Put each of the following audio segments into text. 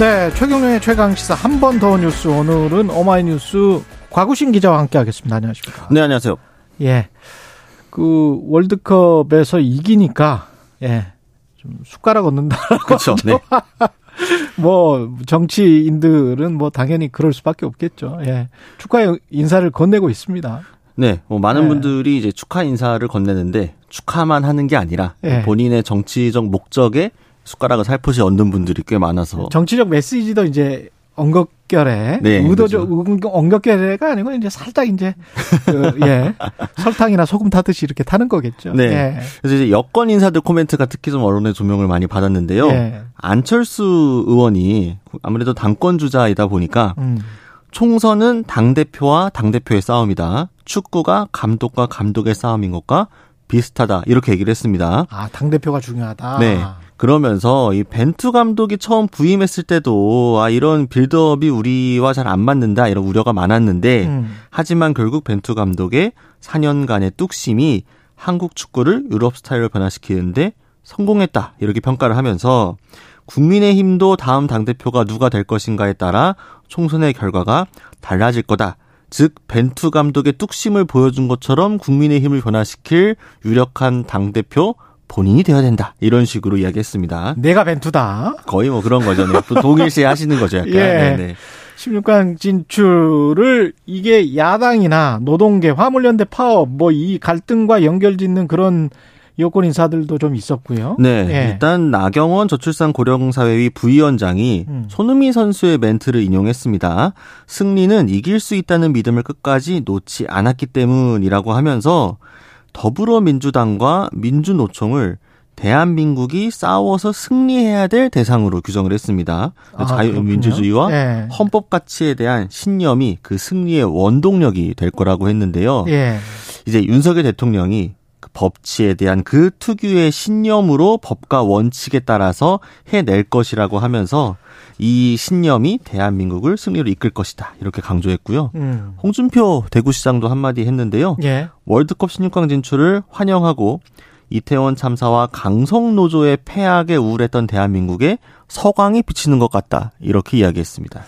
네, 최경영의 최강 시사 한 번 더 뉴스 오늘은 오마이뉴스 과구신 기자와 함께하겠습니다. 안녕하십니까? 네, 안녕하세요. 예, 그 월드컵에서 이기니까 예, 좀 숟가락 얻는다라고 그렇죠. 네. 뭐 정치인들은 뭐 당연히 그럴 수밖에 없겠죠. 예, 축하 인사를 건네고 있습니다. 네, 뭐 많은 네. 분들이 이제 축하 인사를 건네는데 축하만 하는 게 아니라 네. 본인의 정치적 목적에 숟가락을 살포시 얹는 분들이 꽤 많아서 정치적 메시지도 이제 엉겁결에 네, 의도적 그렇죠. 엉겁결에가 아니고 이제 살짝 이제 그, 예 설탕이나 소금 타듯이 이렇게 타는 거겠죠. 네. 예. 그래서 이제 여권 인사들 코멘트가 특히 좀 언론의 조명을 많이 받았는데요. 예. 안철수 의원이 아무래도 당권 주자이다 보니까 음. 총선은 당 대표와 당 대표의 싸움이다. 축구가 감독과 감독의 싸움인 것과 비슷하다. 이렇게 얘기를 했습니다. 아, 당 대표가 중요하다. 네. 그러면서 이 벤투 감독이 처음 부임했을 때도 아 이런 빌드업이 우리와 잘 안 맞는다 이런 우려가 많았는데 음. 하지만 결국 벤투 감독의 4년간의 뚝심이 한국 축구를 유럽 스타일로 변화시키는데 성공했다 이렇게 평가를 하면서 국민의힘도 다음 당 대표가 누가 될 것인가에 따라 총선의 결과가 달라질 거다. 즉 벤투 감독의 뚝심을 보여준 것처럼 국민의힘을 변화시킬 유력한 당 대표 본인이 되어야 된다. 이런 식으로 이야기했습니다. 내가 벤투다. 거의 뭐 그런 거죠. 네. 또 동일시 하시는 거죠. 약간. 예. 네네. 16강 진출을 이게 야당이나 노동계, 화물연대 파업 뭐 이 갈등과 연결짓는 그런 여권 인사들도 좀 있었고요. 네. 예. 일단 나경원 저출산 고령사회위 부위원장이 음. 손흥민 선수의 멘트를 인용했습니다. 승리는 이길 수 있다는 믿음을 끝까지 놓지 않았기 때문이라고 하면서 더불어민주당과 민주노총을 대한민국이 싸워서 승리해야 될 대상으로 규정을 했습니다. 아, 자유민주주의와 그렇군요. 예. 헌법 가치에 대한 신념이 그 승리의 원동력이 될 거라고 했는데요. 예. 이제 윤석열 대통령이 그 법치에 대한 그 특유의 신념으로 법과 원칙에 따라서 해낼 것이라고 하면서 이 신념이 대한민국을 승리로 이끌 것이다. 이렇게 강조했고요. 음. 홍준표 대구시장도 한마디 했는데요. 예. 월드컵 16강 진출을 환영하고 이태원 참사와 강성 노조의 패악에 우울했던 대한민국에 서광이 비치는 것 같다. 이렇게 이야기했습니다.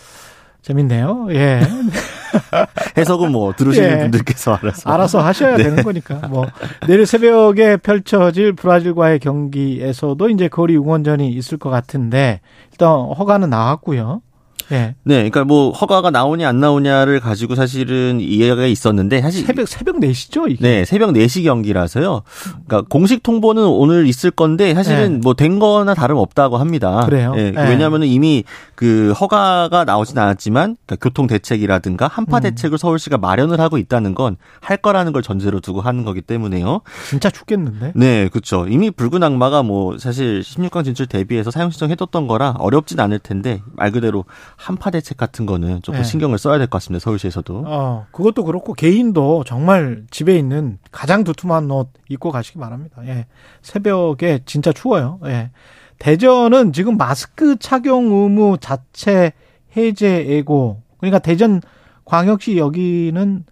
재밌네요. 예. 해석은 뭐 들으시는 예. 분들께서 알아서. 알아서 하셔야 되는 거니까. 뭐 내일 새벽에 펼쳐질 브라질과의 경기에서도 이제 거리 응원전이 있을 것 같은데 일단 허가는 나왔고요. 예. 네, 그러니까 뭐 허가가 나오냐 안 나오냐를 가지고 사실은 이해가 있었는데 사실 새벽 새벽 4시죠, 이게. 네, 새벽 4시 경기라서요. 그러니까 공식 통보는 오늘 있을 건데 사실은 네. 뭐된 거나 다름없다고 합니다. 그래요? 예, 네. 왜냐하면 이미 그 허가가 나오진 않았지만 그러니까 교통 대책이라든가 한파 음. 대책을 서울시가 마련을 하고 있다는 건 할 거라는 걸 전제로 두고 하는 거기 때문에요. 진짜 죽겠는데. 네, 그렇죠. 이미 붉은 악마가 뭐 사실 16강 진출 대비해서 사용 신청해뒀던 거라 어렵진 않을 텐데 말 그대로 한파 대책 같은 거는 조금 네. 신경을 써야 될 것 같습니다. 서울시에서도. 어, 그것도 그렇고 개인도 정말 집에 있는 가장 두툼한 옷 입고 가시기 바랍니다. 예. 새벽에 진짜 추워요. 예. 대전은 지금 마스크 착용 의무 자체 해제 예고. 그러니까 대전 광역시 여기는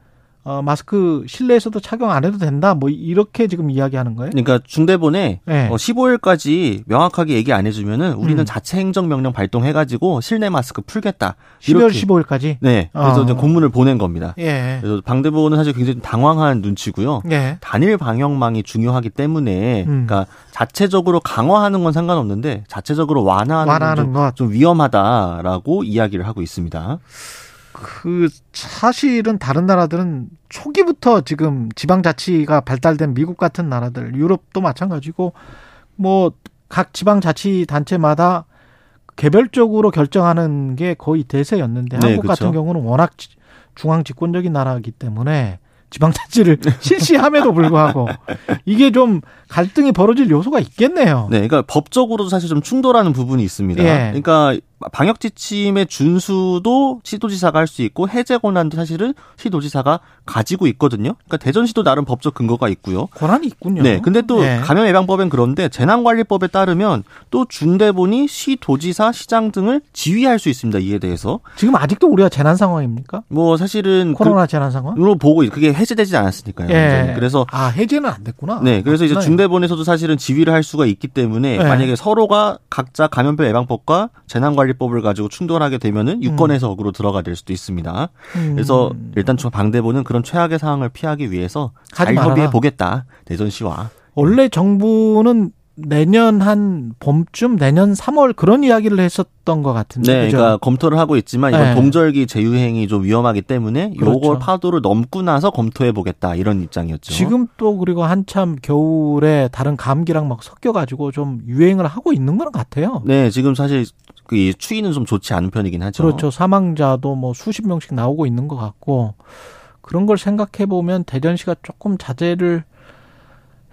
어, 마스크 실내에서도 착용 안 해도 된다. 뭐 이렇게 지금 이야기하는 거예요? 그러니까 중대본에 네. 어, 15일까지 명확하게 얘기 안 해주면은 우리는 음. 자체 행정명령 발동해가지고 실내 마스크 풀겠다. 12월 이렇게. 15일까지. 네, 그래서 어. 이제 공문을 보낸 겁니다. 예. 그래서 방대부는 사실 굉장히 좀 당황한 눈치고요. 예. 단일 방역망이 중요하기 때문에, 음. 그러니까 자체적으로 강화하는 건 상관없는데 자체적으로 완화하는, 완화하는 건 좀 위험하다라고 이야기를 하고 있습니다. 그 사실은 다른 나라들은 초기부터 지금 지방자치가 발달된 미국 같은 나라들, 유럽도 마찬가지고 뭐 각 지방자치단체마다 개별적으로 결정하는 게 거의 대세였는데 네, 한국 같은 그렇죠. 경우는 워낙 지- 중앙 집권적인 나라이기 때문에 지방자치를 실시함에도 불구하고 이게 좀 갈등이 벌어질 요소가 있겠네요. 네, 그러니까 법적으로도 사실 좀 충돌하는 부분이 있습니다. 예. 그러니까 방역 지침의 준수도 시도지사가 할 수 있고 해제 권한도 사실은 시도지사가 가지고 있거든요. 그러니까 대전시도 나름 법적 근거가 있고요. 권한이 있군요. 네, 근데 또 예. 감염 예방법엔 그런데 재난관리법에 따르면 또 중대본이 시도지사, 시장 등을 지휘할 수 있습니다. 이에 대해서 지금 아직도 우리가 재난 상황입니까? 뭐 사실은 코로나 재난 상황? 그로 보고 있- 그게 해제되지 않았으니까요. 예. 그래서 아 해제는 안 됐구나. 네, 그래서 이제 그렇구나. 중대본에서도 사실은 지휘를 할 수가 있기 때문에 네. 만약에 서로가 각자 감염병 예방법과 재난관리 법을 가지고 충돌하게 되면은 유권 해석으로 들어가 될 수도 있습니다. 음. 그래서 일단 저 방대본은 그런 최악의 상황을 피하기 위해서 잘 말아라. 협의해 보겠다 대전시와. 원래 정부는 내년 한 봄쯤 내년 3월 그런 이야기를 했었던 것 같은데. 네, 그죠? 그러니까 검토를 하고 있지만 이번 네. 동절기 재유행이 좀 위험하기 때문에 요걸 그렇죠. 파도를 넘고 나서 검토해 보겠다 이런 입장이었죠. 지금 또 그리고 한참 겨울에 다른 감기랑 막 섞여 가지고 좀 유행을 하고 있는 건 같아요. 네, 지금 사실 그이 추위는 좀 좋지 않은 편이긴 하죠. 그렇죠. 사망자도 뭐 수십 명씩 나오고 있는 것 같고 그런 걸 생각해 보면 대전시가 조금 자제를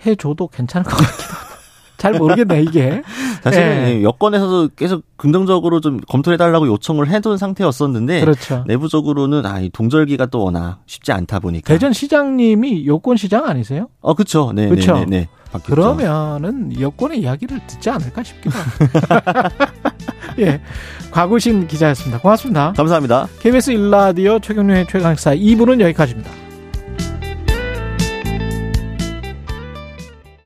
해줘도 괜찮을 것 같기도 하고. 잘 모르겠네 이게. 사실은 예. 여권에서도 계속 긍정적으로 좀 검토해 달라고 요청을 해둔 상태였었는데 그렇죠. 내부적으로는 아, 이 동절기가 또 워낙 쉽지 않다 보니까. 대전 시장님이 여권 시장 아니세요? 어, 그렇죠. 네, 그쵸. 네, 네, 네. 바뀌었죠. 그러면은 여권의 이야기를 듣지 않을까 싶기도 합니다. 예. 과구신 기자였습니다. 고맙습니다. 감사합니다. KBS 일라디오 최경련의 최강사 2부는 여기까지입니다.